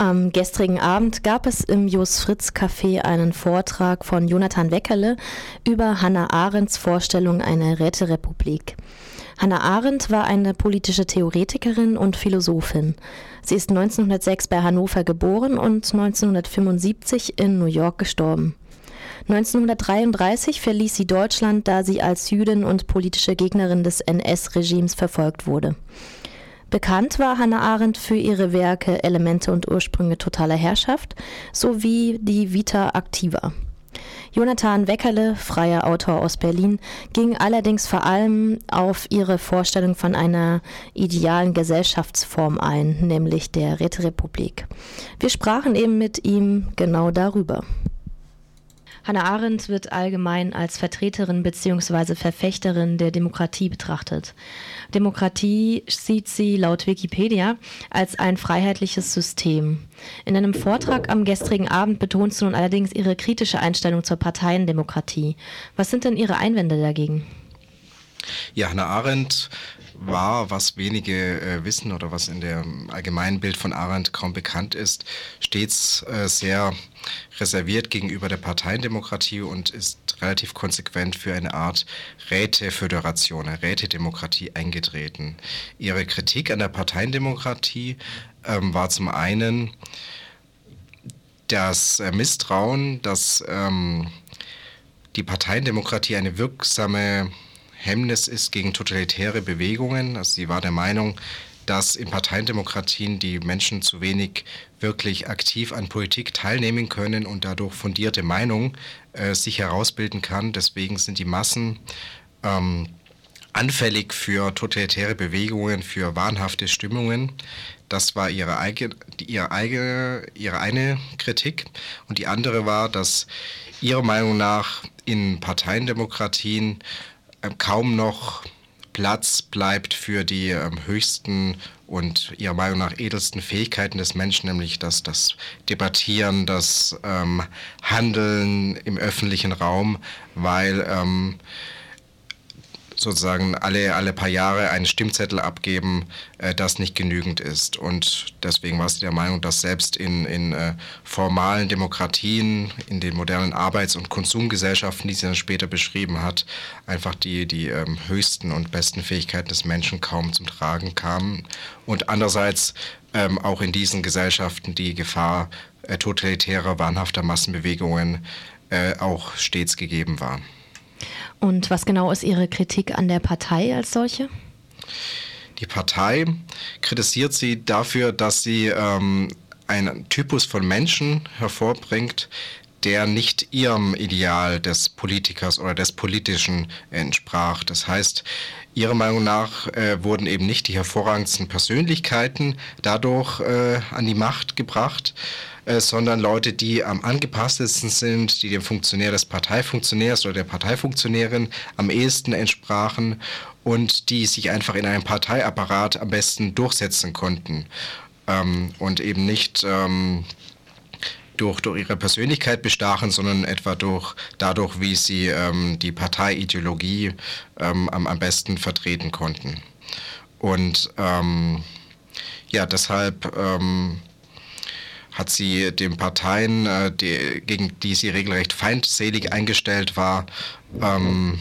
Am gestrigen Abend gab es im Jos Fritz Café einen Vortrag von Jonathan Weckerle über Hannah Arendts Vorstellung einer Räterepublik. Hannah Arendt war eine politische Theoretikerin und Philosophin. Sie ist 1906 bei Hannover geboren und 1975 in New York gestorben. 1933 verließ sie Deutschland, da sie als Jüdin und politische Gegnerin des NS-Regimes verfolgt wurde. Bekannt war Hannah Arendt für ihre Werke Elemente und Ursprünge totaler Herrschaft sowie die Vita Activa. Jonathan Weckerle, freier Autor aus Berlin, ging allerdings vor allem auf ihre Vorstellung von einer idealen Gesellschaftsform ein, nämlich der Räterepublik. Wir sprachen eben mit ihm genau darüber. Hannah Arendt wird allgemein als Vertreterin bzw. Verfechterin der Demokratie betrachtet. Demokratie sieht sie laut Wikipedia als ein freiheitliches System. In einem Vortrag am gestrigen Abend betont sie nun allerdings ihre kritische Einstellung zur Parteiendemokratie. Was sind denn Ihre Einwände dagegen? Ja, Hannah Arendt war, was wenige äh, wissen oder was in dem allgemeinen Bild von Arendt kaum bekannt ist, stets äh, sehr reserviert gegenüber der Parteiendemokratie und ist relativ konsequent für eine Art Räteföderation, eine Rätedemokratie eingetreten. Ihre Kritik an der Parteiendemokratie ähm, war zum einen das äh, Misstrauen, dass ähm, die Parteiendemokratie eine wirksame Hemmnis ist gegen totalitäre Bewegungen. Also sie war der Meinung, dass in Parteiendemokratien die Menschen zu wenig wirklich aktiv an Politik teilnehmen können und dadurch fundierte Meinung äh, sich herausbilden kann. Deswegen sind die Massen ähm, anfällig für totalitäre Bewegungen, für wahnhafte Stimmungen. Das war ihre, eigene, ihre, eigene, ihre eine Kritik. Und die andere war, dass ihrer Meinung nach in Parteiendemokratien kaum noch Platz bleibt für die ähm, höchsten und ihrer Meinung nach edelsten Fähigkeiten des Menschen, nämlich das, das Debattieren, das ähm, Handeln im öffentlichen Raum, weil ähm, sozusagen alle, alle paar Jahre einen Stimmzettel abgeben, äh, das nicht genügend ist. Und deswegen war sie der Meinung, dass selbst in, in äh, formalen Demokratien, in den modernen Arbeits- und Konsumgesellschaften, die sie dann später beschrieben hat, einfach die, die ähm, höchsten und besten Fähigkeiten des Menschen kaum zum Tragen kamen. Und andererseits ähm, auch in diesen Gesellschaften die Gefahr äh, totalitärer, wahnhafter Massenbewegungen äh, auch stets gegeben war. Und was genau ist Ihre Kritik an der Partei als solche? Die Partei kritisiert sie dafür, dass sie ähm, einen Typus von Menschen hervorbringt, der nicht ihrem Ideal des Politikers oder des Politischen entsprach. Das heißt, ihrer Meinung nach äh, wurden eben nicht die hervorragendsten Persönlichkeiten dadurch äh, an die Macht gebracht, äh, sondern Leute, die am angepasstesten sind, die dem Funktionär des Parteifunktionärs oder der Parteifunktionärin am ehesten entsprachen und die sich einfach in einem Parteiapparat am besten durchsetzen konnten ähm, und eben nicht ähm, durch, durch ihre Persönlichkeit bestachen, sondern etwa durch, dadurch, wie sie ähm, die Parteiideologie ähm, am, am besten vertreten konnten. Und ähm, ja, deshalb ähm, hat sie den Parteien, äh, die, gegen die sie regelrecht feindselig eingestellt war, ähm,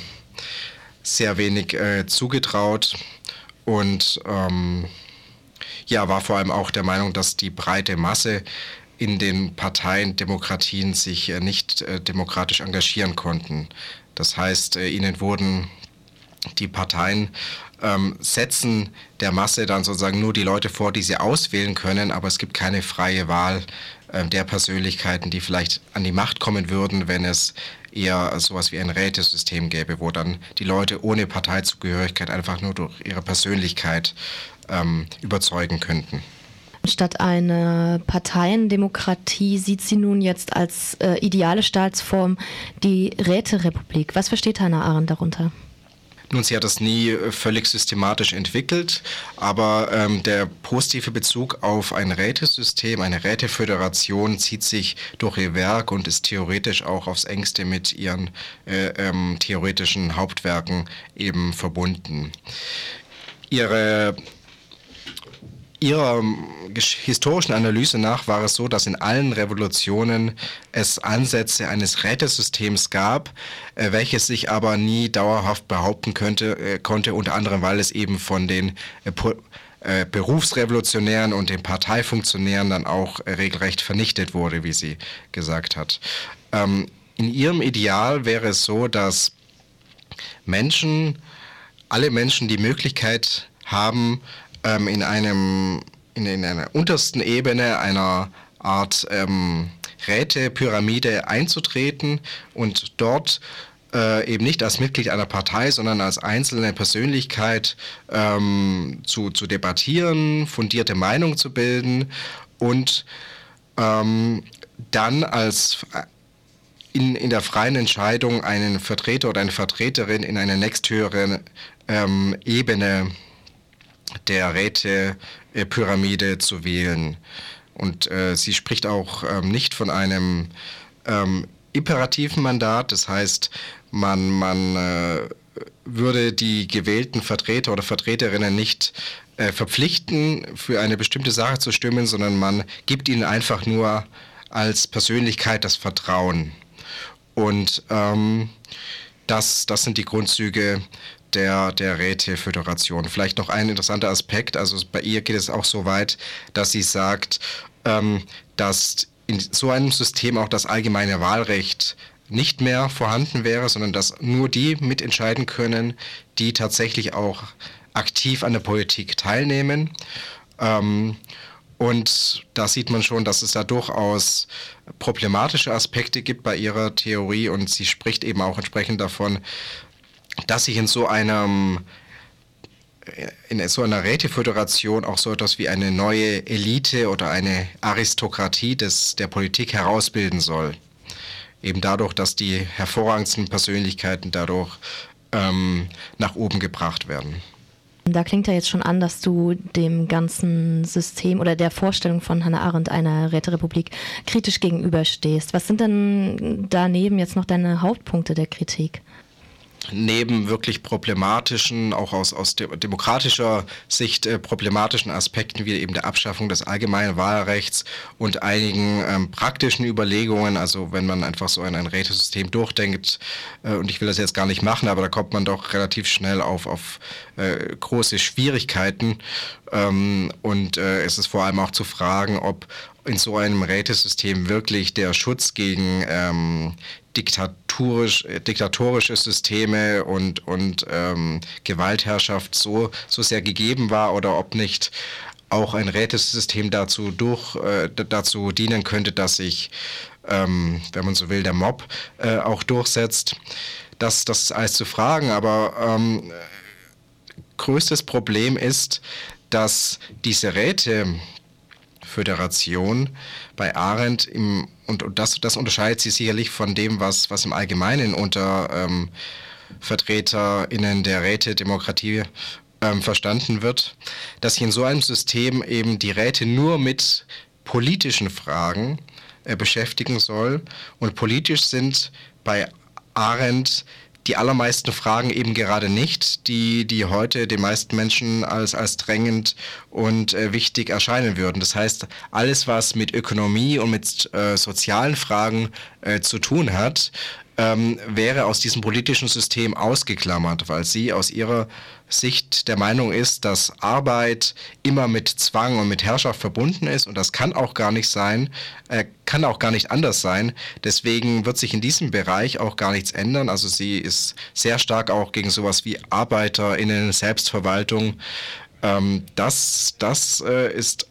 sehr wenig äh, zugetraut und ähm, ja, war vor allem auch der Meinung, dass die breite Masse in den Parteien Demokratien sich äh, nicht äh, demokratisch engagieren konnten. Das heißt, äh, ihnen wurden die Parteien ähm, setzen der Masse dann sozusagen nur die Leute vor, die sie auswählen können, aber es gibt keine freie Wahl äh, der Persönlichkeiten, die vielleicht an die Macht kommen würden, wenn es eher sowas wie ein Rätesystem gäbe, wo dann die Leute ohne Parteizugehörigkeit einfach nur durch ihre Persönlichkeit ähm, überzeugen könnten. Statt einer Parteiendemokratie sieht sie nun jetzt als äh, ideale Staatsform die Räterepublik. Was versteht Hannah Arendt darunter? Nun, sie hat das nie äh, völlig systematisch entwickelt, aber ähm, der positive Bezug auf ein Rätesystem, eine Räteföderation zieht sich durch ihr Werk und ist theoretisch auch aufs engste mit ihren äh, ähm, theoretischen Hauptwerken eben verbunden. Ihre ihrer historischen Analyse nach war es so, dass in allen Revolutionen es Ansätze eines Rätesystems gab, äh, welches sich aber nie dauerhaft behaupten könnte, äh, konnte, unter anderem weil es eben von den äh, Berufsrevolutionären und den Parteifunktionären dann auch regelrecht vernichtet wurde, wie sie gesagt hat. Ähm, in ihrem Ideal wäre es so, dass Menschen, alle Menschen die Möglichkeit haben, ähm, in einem in, in, einer untersten Ebene einer Art ähm, Rätepyramide einzutreten und dort äh, eben nicht als Mitglied einer Partei, sondern als einzelne Persönlichkeit ähm, zu, zu debattieren, fundierte Meinung zu bilden und ähm, dann als in, in der freien Entscheidung einen Vertreter oder eine Vertreterin in einer nächsthöheren ähm, Ebene der Rätepyramide zu wählen. Und äh, sie spricht auch ähm, nicht von einem ähm, imperativen Mandat, das heißt, man, man äh, würde die gewählten Vertreter oder Vertreterinnen nicht äh, verpflichten, für eine bestimmte Sache zu stimmen, sondern man gibt ihnen einfach nur als Persönlichkeit das Vertrauen. Und ähm, das, das sind die Grundzüge der, der Räteföderation. Vielleicht noch ein interessanter Aspekt, also bei ihr geht es auch so weit, dass sie sagt, ähm, dass in so einem System auch das allgemeine Wahlrecht nicht mehr vorhanden wäre, sondern dass nur die mitentscheiden können, die tatsächlich auch aktiv an der Politik teilnehmen. Ähm, und da sieht man schon, dass es da durchaus problematische Aspekte gibt bei ihrer Theorie und sie spricht eben auch entsprechend davon, dass sich in so einem in so einer Räteföderation auch so etwas wie eine neue Elite oder eine Aristokratie des, der Politik herausbilden soll. Eben dadurch, dass die hervorragendsten Persönlichkeiten dadurch ähm, nach oben gebracht werden. Da klingt ja jetzt schon an, dass du dem ganzen System oder der Vorstellung von Hannah Arendt einer Räterepublik kritisch gegenüberstehst. Was sind denn daneben jetzt noch deine Hauptpunkte der Kritik? Neben wirklich problematischen, auch aus, aus demokratischer Sicht äh, problematischen Aspekten wie eben der Abschaffung des allgemeinen Wahlrechts und einigen ähm, praktischen Überlegungen, also wenn man einfach so ein, ein Rätesystem durchdenkt, äh, und ich will das jetzt gar nicht machen, aber da kommt man doch relativ schnell auf, auf äh, große Schwierigkeiten. Ähm, und äh, es ist vor allem auch zu fragen, ob in so einem Rätesystem wirklich der Schutz gegen ähm, diktatorisch, äh, diktatorische Systeme und, und ähm, Gewaltherrschaft so, so sehr gegeben war oder ob nicht auch ein Rätesystem dazu, durch, äh, dazu dienen könnte, dass sich, ähm, wenn man so will, der Mob äh, auch durchsetzt. Das, das ist alles zu fragen, aber ähm, größtes Problem ist, dass diese Räte, Föderation bei Arendt im, und, und das, das unterscheidet sie sicherlich von dem, was, was im Allgemeinen unter ähm, VertreterInnen der Rätedemokratie ähm, verstanden wird, dass sich in so einem System eben die Räte nur mit politischen Fragen äh, beschäftigen soll. Und politisch sind bei Arendt die allermeisten Fragen eben gerade nicht, die, die heute den meisten Menschen als, als drängend und äh, wichtig erscheinen würden. Das heißt, alles, was mit Ökonomie und mit äh, sozialen Fragen äh, zu tun hat, ähm, wäre aus diesem politischen System ausgeklammert, weil sie aus ihrer Sicht der Meinung ist, dass Arbeit immer mit Zwang und mit Herrschaft verbunden ist und das kann auch gar nicht sein, äh, kann auch gar nicht anders sein. Deswegen wird sich in diesem Bereich auch gar nichts ändern. Also sie ist sehr stark auch gegen sowas wie ArbeiterInnen, Selbstverwaltung. Ähm, das das äh, ist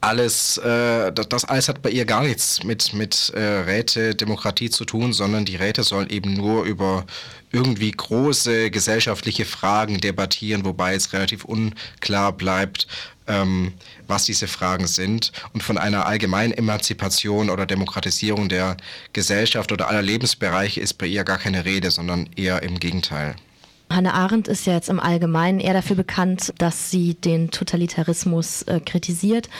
alles, äh, das alles hat bei ihr gar nichts mit, mit äh, Rätedemokratie zu tun, sondern die Räte sollen eben nur über irgendwie große gesellschaftliche Fragen debattieren, wobei es relativ unklar bleibt, ähm, was diese Fragen sind. Und von einer allgemeinen Emanzipation oder Demokratisierung der Gesellschaft oder aller Lebensbereiche ist bei ihr gar keine Rede, sondern eher im Gegenteil. Hannah Arendt ist ja jetzt im Allgemeinen eher dafür bekannt, dass sie den Totalitarismus äh, kritisiert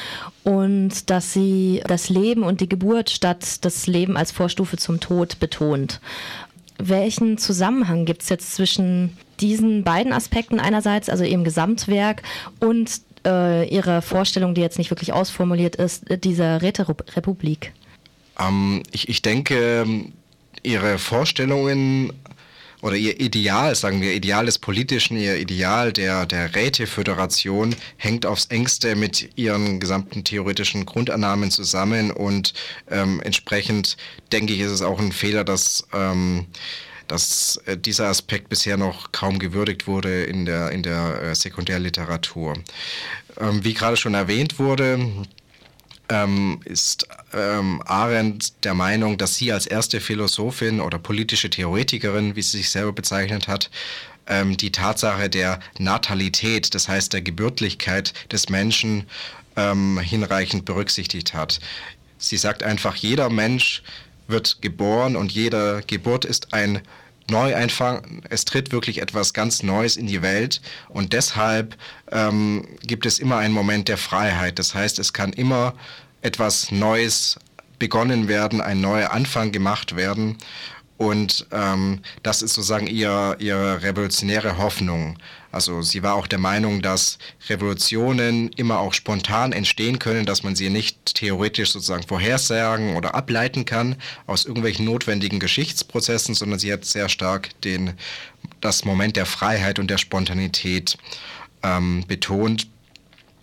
und dass sie das Leben und die Geburt statt das Leben als Vorstufe zum Tod betont. Welchen Zusammenhang gibt es jetzt zwischen diesen beiden Aspekten einerseits, also ihrem Gesamtwerk und äh, Ihrer Vorstellung, die jetzt nicht wirklich ausformuliert ist, dieser Räterepublik? Ähm, ich, ich denke, Ihre Vorstellungen oder ihr Ideal, sagen wir, Ideal des Politischen, ihr Ideal der, der Räteföderation hängt aufs engste mit ihren gesamten theoretischen Grundannahmen zusammen und ähm, entsprechend denke ich, ist es auch ein Fehler, dass ähm, dass äh, dieser Aspekt bisher noch kaum gewürdigt wurde in der, in der äh, Sekundärliteratur. Ähm, wie gerade schon erwähnt wurde, ähm, ist ähm, Arendt der Meinung, dass sie als erste Philosophin oder politische Theoretikerin, wie sie sich selber bezeichnet hat, ähm, die Tatsache der Natalität, das heißt der Gebürtlichkeit des Menschen, ähm, hinreichend berücksichtigt hat. Sie sagt einfach, jeder Mensch wird geboren und jede Geburt ist ein Neueinfang. Es tritt wirklich etwas ganz Neues in die Welt und deshalb ähm, gibt es immer einen Moment der Freiheit. Das heißt, es kann immer etwas Neues begonnen werden, ein neuer Anfang gemacht werden. Und ähm, das ist sozusagen ihr, ihre revolutionäre Hoffnung. Also sie war auch der Meinung, dass Revolutionen immer auch spontan entstehen können, dass man sie nicht theoretisch sozusagen vorhersagen oder ableiten kann aus irgendwelchen notwendigen Geschichtsprozessen, sondern sie hat sehr stark den, das Moment der Freiheit und der Spontanität ähm, betont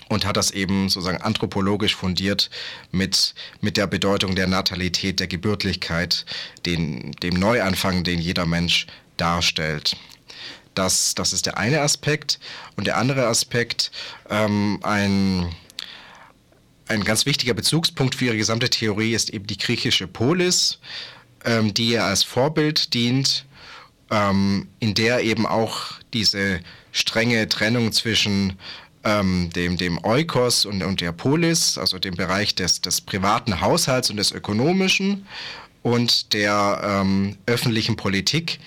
und hat das eben sozusagen anthropologisch fundiert mit, mit der Bedeutung der Natalität, der Gebürtlichkeit, den, dem Neuanfang, den jeder Mensch darstellt. Das, das ist der eine Aspekt. Und der andere Aspekt, ähm, ein, ein ganz wichtiger Bezugspunkt für ihre gesamte Theorie ist eben die griechische Polis, ähm, die ihr als Vorbild dient, ähm, in der eben auch diese strenge Trennung zwischen ähm, dem, dem Eukos und, und der Polis, also dem Bereich des, des privaten Haushalts und des ökonomischen und der ähm, öffentlichen Politik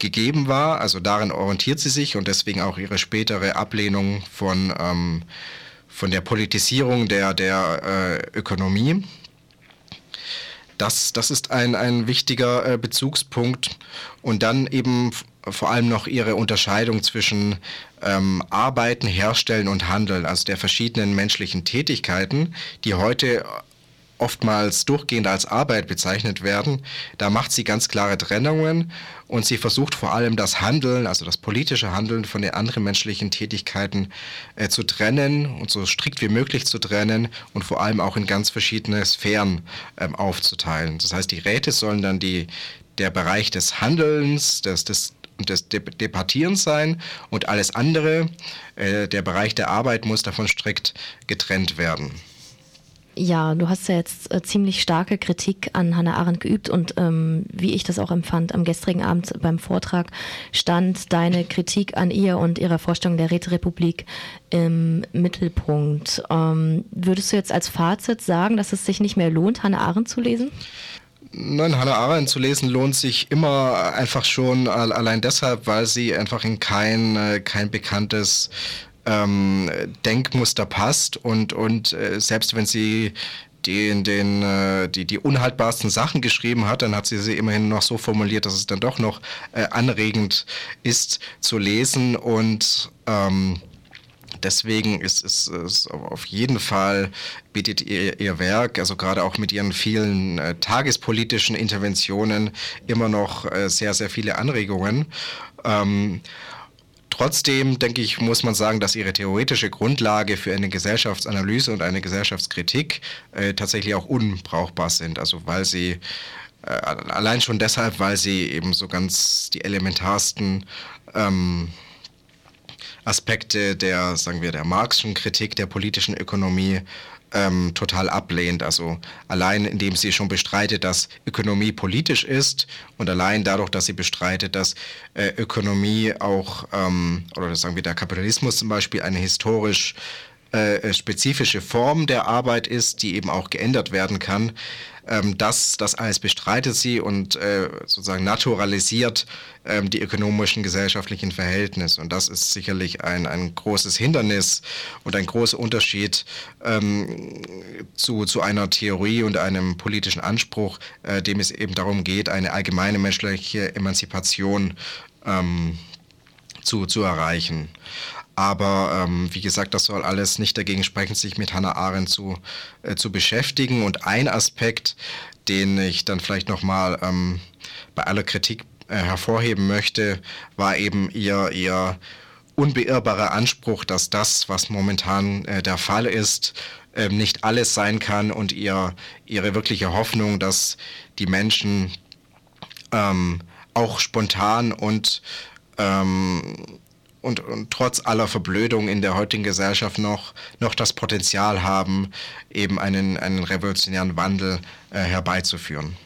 gegeben war. Also darin orientiert sie sich und deswegen auch ihre spätere Ablehnung von, ähm, von der Politisierung der, der äh, Ökonomie. Das, das ist ein, ein wichtiger äh, Bezugspunkt. Und dann eben vor allem noch ihre Unterscheidung zwischen ähm, Arbeiten, Herstellen und Handeln, also der verschiedenen menschlichen Tätigkeiten, die heute oftmals durchgehend als Arbeit bezeichnet werden. Da macht sie ganz klare Trennungen und sie versucht vor allem das Handeln, also das politische Handeln von den anderen menschlichen Tätigkeiten äh, zu trennen und so strikt wie möglich zu trennen und vor allem auch in ganz verschiedene Sphären ähm, aufzuteilen. Das heißt, die Räte sollen dann die, der Bereich des Handelns, des, des des Debattierens sein und alles andere, äh, der Bereich der Arbeit muss davon strikt getrennt werden. Ja, du hast ja jetzt äh, ziemlich starke Kritik an Hannah Arendt geübt und ähm, wie ich das auch empfand, am gestrigen Abend beim Vortrag stand deine Kritik an ihr und ihrer Vorstellung der Räterepublik im Mittelpunkt. Ähm, würdest du jetzt als Fazit sagen, dass es sich nicht mehr lohnt, Hannah Arendt zu lesen? Nein, Hannah Arendt zu lesen lohnt sich immer einfach schon allein deshalb, weil sie einfach in kein, äh, kein bekanntes ähm, Denkmuster passt und, und äh, selbst wenn sie die, den, äh, die, die unhaltbarsten Sachen geschrieben hat, dann hat sie sie immerhin noch so formuliert, dass es dann doch noch äh, anregend ist zu lesen und ähm, deswegen ist es auf jeden Fall bietet ihr, ihr Werk, also gerade auch mit ihren vielen äh, tagespolitischen Interventionen, immer noch äh, sehr, sehr viele Anregungen. Ähm, Trotzdem, denke ich, muss man sagen, dass ihre theoretische Grundlage für eine Gesellschaftsanalyse und eine Gesellschaftskritik äh, tatsächlich auch unbrauchbar sind. Also weil sie äh, allein schon deshalb, weil sie eben so ganz die elementarsten ähm, Aspekte der, sagen wir, der Marxischen Kritik der politischen Ökonomie ähm, total ablehnt. Also allein indem sie schon bestreitet, dass Ökonomie politisch ist und allein dadurch, dass sie bestreitet, dass äh, Ökonomie auch, ähm, oder sagen wir der Kapitalismus zum Beispiel, eine historisch äh, spezifische Form der Arbeit ist, die eben auch geändert werden kann, ähm, das, das alles bestreitet sie und äh, sozusagen naturalisiert ähm, die ökonomischen, gesellschaftlichen Verhältnisse. Und das ist sicherlich ein, ein großes Hindernis und ein großer Unterschied ähm, zu, zu einer Theorie und einem politischen Anspruch, äh, dem es eben darum geht, eine allgemeine menschliche Emanzipation ähm, zu, zu erreichen. Aber ähm, wie gesagt, das soll alles nicht dagegen sprechen, sich mit Hannah Arendt zu, äh, zu beschäftigen. Und ein Aspekt, den ich dann vielleicht nochmal ähm, bei aller Kritik äh, hervorheben möchte, war eben ihr, ihr unbeirrbarer Anspruch, dass das, was momentan äh, der Fall ist, äh, nicht alles sein kann und ihr, ihre wirkliche Hoffnung, dass die Menschen ähm, auch spontan und, ähm, und, und, trotz aller Verblödung in der heutigen Gesellschaft noch, noch das Potenzial haben, eben einen, einen revolutionären Wandel äh, herbeizuführen.